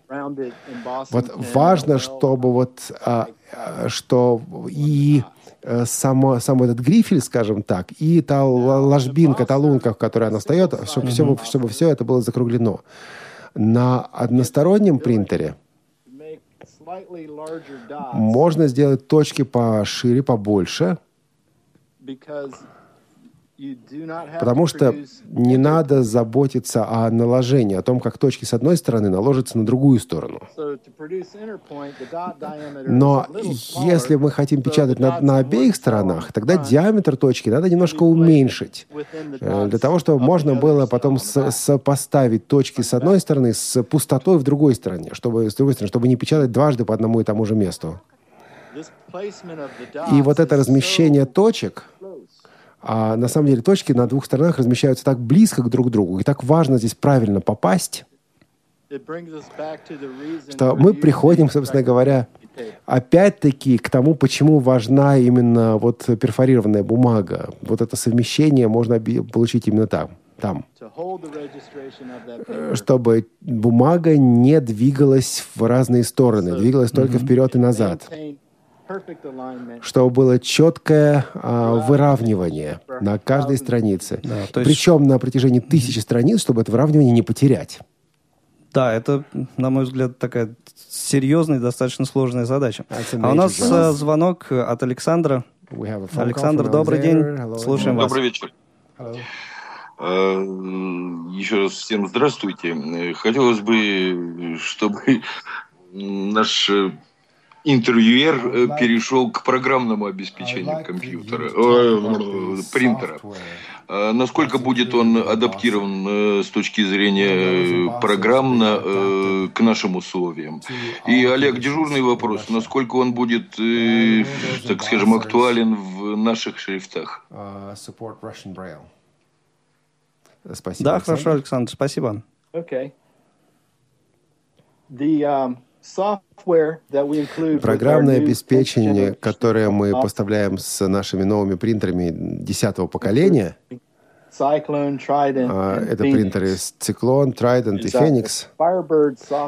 Вот важно, чтобы вот а, э, что и э, само, сам этот грифель, скажем так, и та ложбинка, та лунка, в которой она встает, чтобы, все, чтобы все это было закруглено. На одностороннем принтере можно сделать точки пошире, побольше, Потому что не надо заботиться о наложении, о том, как точки с одной стороны наложатся на другую сторону. Но если мы хотим печатать на, на обеих сторонах, тогда диаметр точки надо немножко уменьшить, э, для того, чтобы можно было потом сопоставить точки с одной стороны с пустотой в другой стороне, чтобы, с другой стороны, чтобы не печатать дважды по одному и тому же месту. И вот это размещение точек, а на самом деле точки на двух сторонах размещаются так близко друг к другу, и так важно здесь правильно попасть, что мы приходим, собственно говоря, опять-таки к тому, почему важна именно вот перфорированная бумага. Вот это совмещение можно получить именно там. там. Чтобы бумага не двигалась в разные стороны, двигалась только вперед и назад чтобы было четкое а, выравнивание на каждой странице. Да, есть... Причем на протяжении тысячи страниц, чтобы это выравнивание не потерять. Да, это, на мой взгляд, такая серьезная и достаточно сложная задача. А у нас job. звонок от Александра. Александр, добрый день. Hello. Слушаем добрый вас. Добрый вечер. Hello. А, еще раз всем здравствуйте. Хотелось бы, чтобы наш интервьюер э, перешел к программному обеспечению компьютера, э, принтера. А насколько будет он адаптирован э, с точки зрения э, программно э, к нашим условиям? И, Олег, дежурный вопрос. Насколько он будет, э, так скажем, актуален в наших шрифтах? Спасибо. Да, хорошо, Александр, спасибо. Okay. The, um... Программное обеспечение, которое мы поставляем с нашими новыми принтерами десятого поколения, а, это принтеры Cyclone, Trident и Phoenix.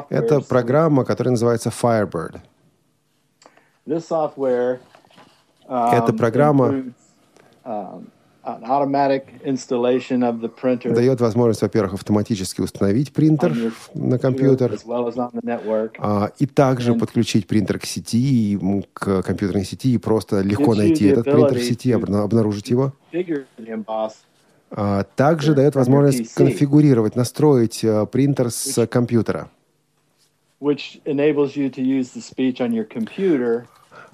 Это программа, которая называется Firebird. Эта программа Дает возможность, во-первых, автоматически установить принтер на компьютер, а, и также подключить принтер к сети, к компьютерной сети, и просто легко найти этот принтер в сети, обнаружить его. А, также дает возможность конфигурировать, настроить а, принтер с компьютера.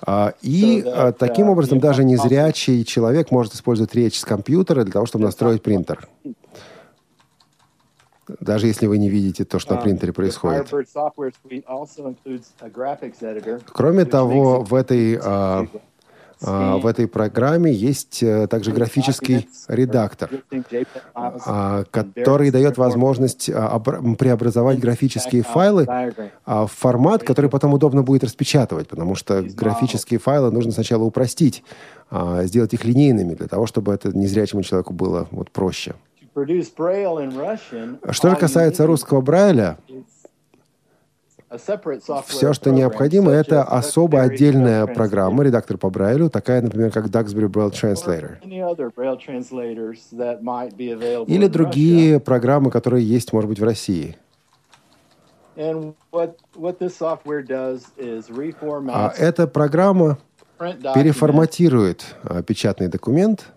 А, и а, таким образом даже незрячий человек может использовать речь с компьютера для того, чтобы настроить принтер. Даже если вы не видите то, что на принтере происходит. Кроме того, в этой в этой программе есть э, также графический редактор, а, который дает возможность а, преобразовать графические файлы в формат, который потом удобно будет распечатывать, потому что графические файлы нужно сначала упростить, сделать их линейными, для того, чтобы это незрячему человеку было вот проще. Что же касается русского Брайля, все, что необходимо, это особо отдельная программа, редактор по Брайлю, такая, например, как Duxbury Braille Translator. Или другие программы, которые есть, может быть, в России. А эта программа переформатирует а, печатный документ,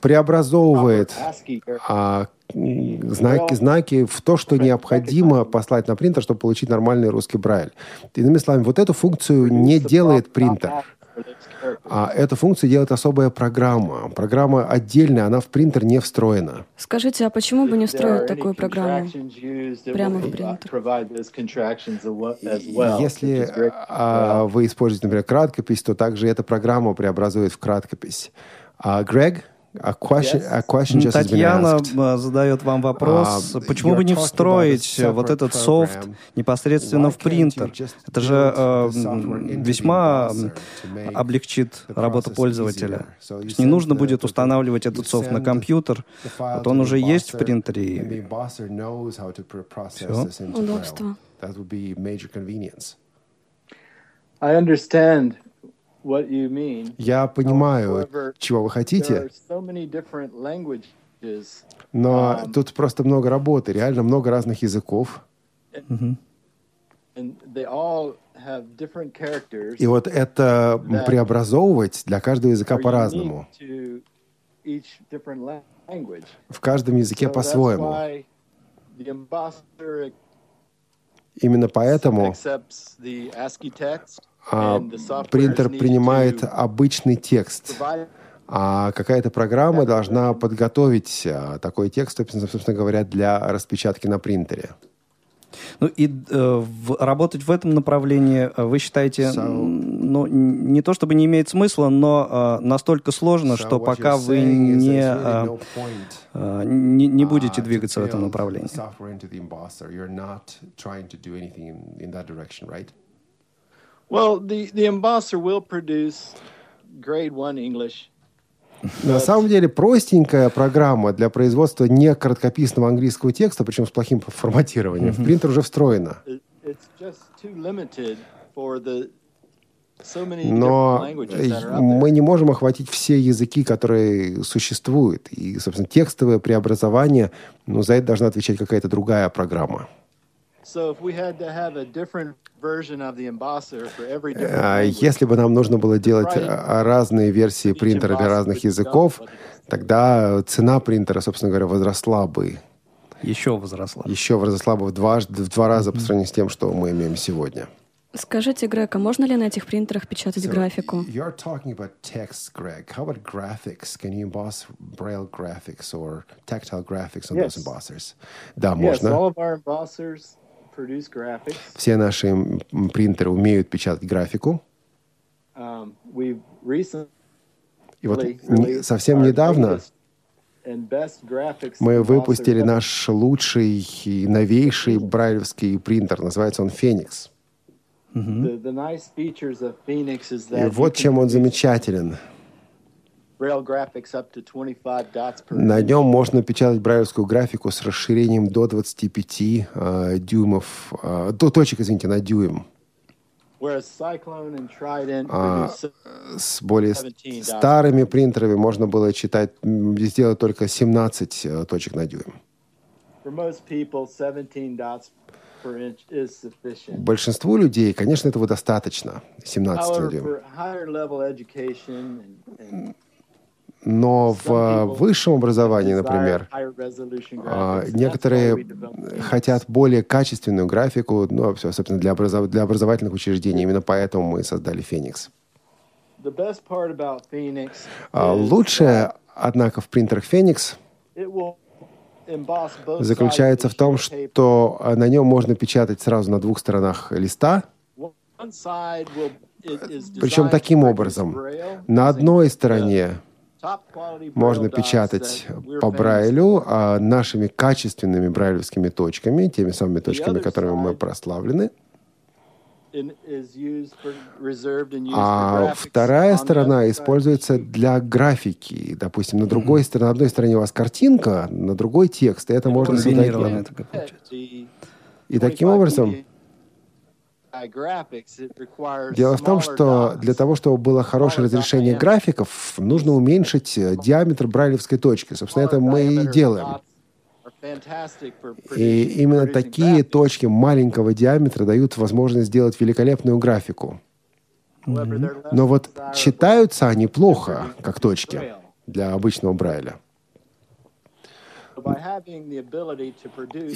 преобразовывает знаки, знаки в то, что необходимо послать на принтер, чтобы получить нормальный русский брайль. Иными словами, вот эту функцию не делает принтер. А эту функцию делает особая программа. Программа отдельная, она в принтер не встроена. Скажите, а почему бы не встроить такую программу прямо в принтер? Если а, вы используете, например, краткопись, то также эта программа преобразует в краткопись. А Грег, A question, a question just Татьяна задает вам вопрос, uh, почему бы не встроить вот этот софт непосредственно в принтер? Это же э, весьма облегчит работу пользователя. То есть не нужно будет устанавливать этот софт на компьютер, вот он уже есть в принтере. Все. Удобство. I understand я понимаю, чего вы хотите, но um, тут просто много работы, реально много разных языков. И вот это преобразовывать для каждого языка по-разному. В каждом языке по-своему. Именно поэтому а, принтер принимает обычный текст, а какая-то программа должна подготовить а, такой текст, собственно говоря, для распечатки на принтере. Ну и э, в, работать в этом направлении э, вы считаете, so, ну не то чтобы не имеет смысла, но э, настолько сложно, so что пока вы не, э, no э, не не будете uh, двигаться в этом направлении. Well, the, the embosser will produce grade one English. На самом деле простенькая программа для производства не короткописного английского текста, причем с плохим форматированием. В принтер уже встроена. Но мы не можем охватить все языки, которые существуют. И, собственно, текстовое преобразование, ну, за это должна отвечать какая-то другая программа. А если бы нам нужно было делать а, разные версии принтера для разных языков, тогда цена принтера, собственно говоря, возросла бы. Еще возросла. Еще возросла бы в два, в два раза по сравнению с тем, что мы имеем сегодня. Скажите, Грег, а можно ли на этих принтерах печатать so графику? You're talking about text, Greg. How about graphics? Can you emboss braille graphics or tactile graphics on yes. those embossers? Да, yes, можно. All of our embossers все наши принтеры умеют печатать графику. Um, И вот совсем недавно мы выпустили наш лучший и новейший брайлевский принтер. Называется он «Феникс». И вот чем он замечателен – на нем можно печатать брайлевскую графику с расширением до 25 э, дюймов, э, до точек, извините, на дюйм. А с более старыми принтерами можно было читать, сделать только 17 э, точек на дюйм. Большинству людей, конечно, этого достаточно, 17 на дюйм. Но в высшем образовании, например, а, некоторые хотят более качественную графику, ну, собственно, для, образов... для образовательных учреждений. Именно поэтому мы создали Феникс. А, лучшее, однако, в принтерах Феникс заключается в том, что на нем можно печатать сразу на двух сторонах листа, причем таким образом. На одной стороне можно печатать по Брайлю а нашими качественными брайлевскими точками, теми самыми точками, которыми мы прославлены. А вторая сторона используется для графики. Допустим, на другой стороне, на одной стороне у вас картинка, на другой текст, и это можно задать. И таким образом Дело в том, что для того, чтобы было хорошее разрешение графиков, нужно уменьшить э, диаметр брайлевской точки. Собственно, это мы и делаем. И именно такие точки маленького диаметра дают возможность сделать великолепную графику. Но вот читаются они плохо, как точки для обычного Брайля.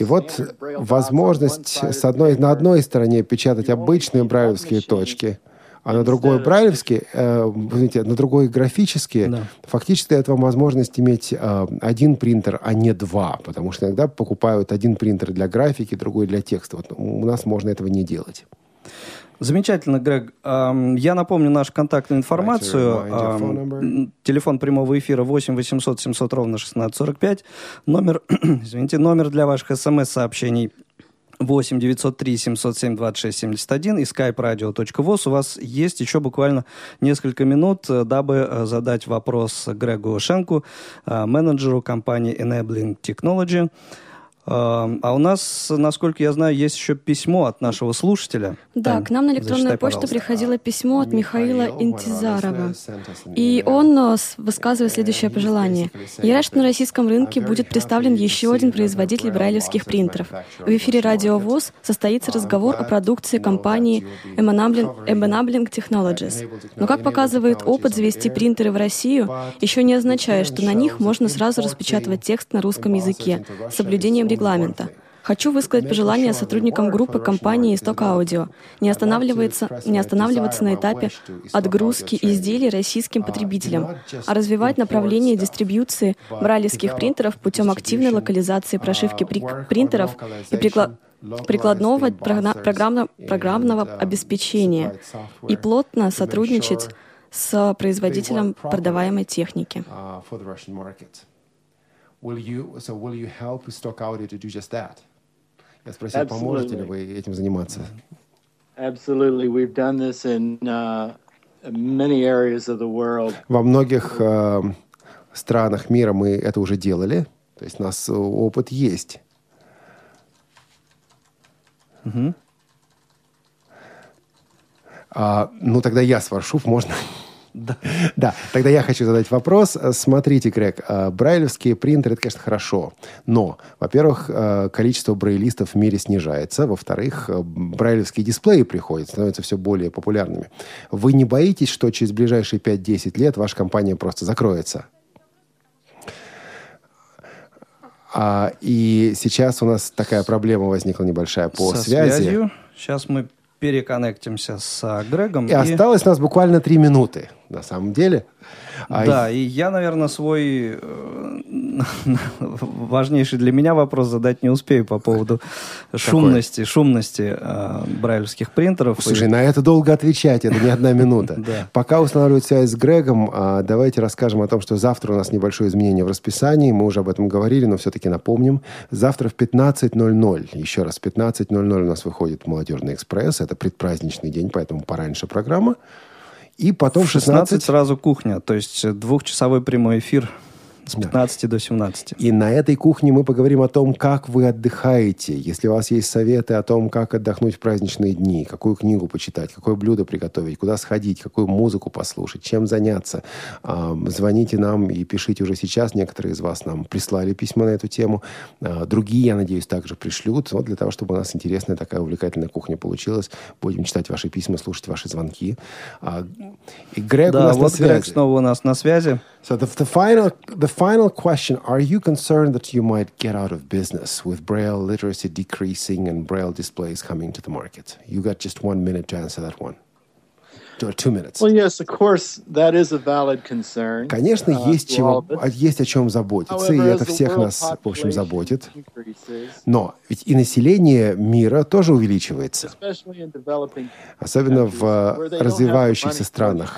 И вот возможность с одной, на одной стороне печатать обычные брайлевские точки, а на другой брайлевские, э, извините, на другой графические, да. фактически дает вам возможность иметь э, один принтер, а не два, потому что иногда покупают один принтер для графики, другой для текста. Вот у нас можно этого не делать. Замечательно, Грег. Я напомню нашу контактную информацию. Телефон прямого эфира 8 800 700 ровно 1645. Номер, извините, номер для ваших смс-сообщений 8 903 707 26 71 и skype-radio.voz. У вас есть еще буквально несколько минут, э, дабы э, задать вопрос Грегу Шенку, э, менеджеру компании Enabling Technology. А у нас, насколько я знаю, есть еще письмо от нашего слушателя. Да, Тань, к нам на электронную зачитай, почту пожалуйста. приходило письмо от Михаила Интизарова. И он э, высказывает следующее пожелание. Я рад, что на российском рынке будет представлен еще один производитель брайлевских принтеров. В эфире Радио ВОЗ состоится разговор о продукции компании Enabling Technologies. Но, как показывает опыт, завести принтеры в Россию еще не означает, что на них можно сразу распечатывать текст на русском языке с соблюдением регламента. Хочу высказать пожелание сотрудникам группы компании «Исток Аудио» не останавливаться, не останавливаться на этапе отгрузки изделий российским потребителям, а развивать направление дистрибьюции брайлевских принтеров путем активной локализации прошивки при- принтеров и прикла- прикладного программно- программного обеспечения и плотно сотрудничать с производителем продаваемой техники. uh, for the Russian market. Will you, so will you help Stock Audio to do just that? Я спросил, поможете ли Absolutely. вы этим заниматься? Absolutely. We've done this in uh, many areas of the world. Во многих э, странах мира мы это уже делали, то есть у нас опыт есть. А, ну, тогда я спрошу, можно? Да. Да, тогда я хочу задать вопрос. Смотрите, Грег, э, брайлевские принтеры, это, конечно, хорошо. Но, во-первых, э, количество брайлистов в мире снижается. Во-вторых, э, брайлевские дисплеи приходят, становятся все более популярными. Вы не боитесь, что через ближайшие 5-10 лет ваша компания просто закроется? А, и сейчас у нас такая проблема возникла небольшая по Со связи. связью. Сейчас мы переконнектимся с а, Грегом. И осталось у нас буквально 3 минуты, на самом деле. А Да, и я, наверное, свой э, важнейший для меня вопрос задать не успею по поводу шумности, шумности э, брайлевских принтеров. Слушай, И- на это долго отвечать, это не одна минута. Да. Пока устанавливают связь с Грегом, а, давайте расскажем о том, что завтра у нас небольшое изменение в расписании. Мы уже об этом говорили, но все-таки напомним. Завтра в 15.00, еще раз, в 15.00 у нас выходит «Молодежный экспресс». Это предпраздничный день, поэтому пораньше программа. И потом в в 16 16... сразу кухня, то есть двухчасовой прямой эфир с 15 до 17. И на этой кухне мы поговорим о том, как вы отдыхаете. Если у вас есть советы о том, как отдохнуть в праздничные дни, какую книгу почитать, какое блюдо приготовить, куда сходить, какую музыку послушать, чем заняться, а, звоните нам и пишите уже сейчас. Некоторые из вас нам прислали письма на эту тему. А, Другие, я надеюсь, также пришлют. Вот для того, чтобы у нас интересная такая увлекательная кухня получилась. Будем читать ваши письма, слушать ваши звонки. А, И Грег у Да, нас на вот Грег связи. снова у нас на связи. So the, the final the final question: Are you concerned that you might get out of business with Braille literacy decreasing and Braille displays coming to the market? You got just one minute to answer that one. Конечно, есть, чего, есть о чем заботиться, и это всех нас, в общем, заботит. Но ведь и население мира тоже увеличивается, особенно в развивающихся странах,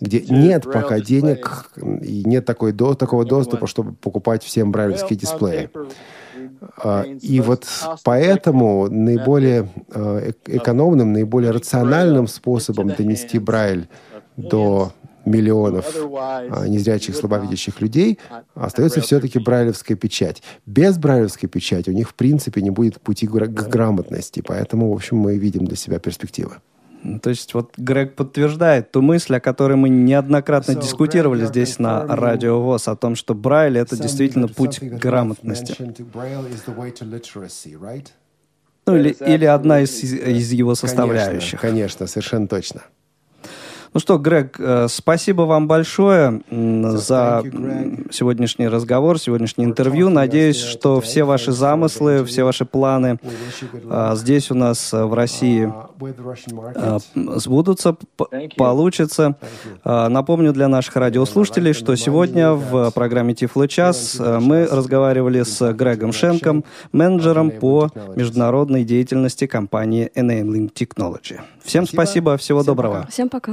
где нет пока денег и нет такой, до, такого доступа, чтобы покупать всем брайлевские дисплеи. А, И вот поэтому наиболее э, эк- экономным, наиболее рациональным способом донести Брайль до миллионов а, незрячих, слабовидящих людей остается все-таки брайлевская печать. Без брайлевской печати у них, в принципе, не будет пути к грамотности. Поэтому, в общем, мы видим для себя перспективы. То есть вот Грег подтверждает ту мысль, о которой мы неоднократно дискутировали здесь на Радио ВОЗ, о том, что Брайль — это действительно путь к грамотности. Ну или, или одна из, из его состоявших. Конечно, конечно, совершенно точно. Ну что, Грег, э, спасибо вам большое за сегодняшний разговор, сегодняшнее интервью. Надеюсь, что все ваши замыслы, все ваши планы а, здесь у нас э, в России а, сбудутся, получится. А, напомню для наших радиослушателей, что сегодня в программе Тифло час э, мы разговаривали с Грегом Шенком, менеджером по международной деятельности компании Enabling Technology. Всем спасибо, всего доброго. Всем пока.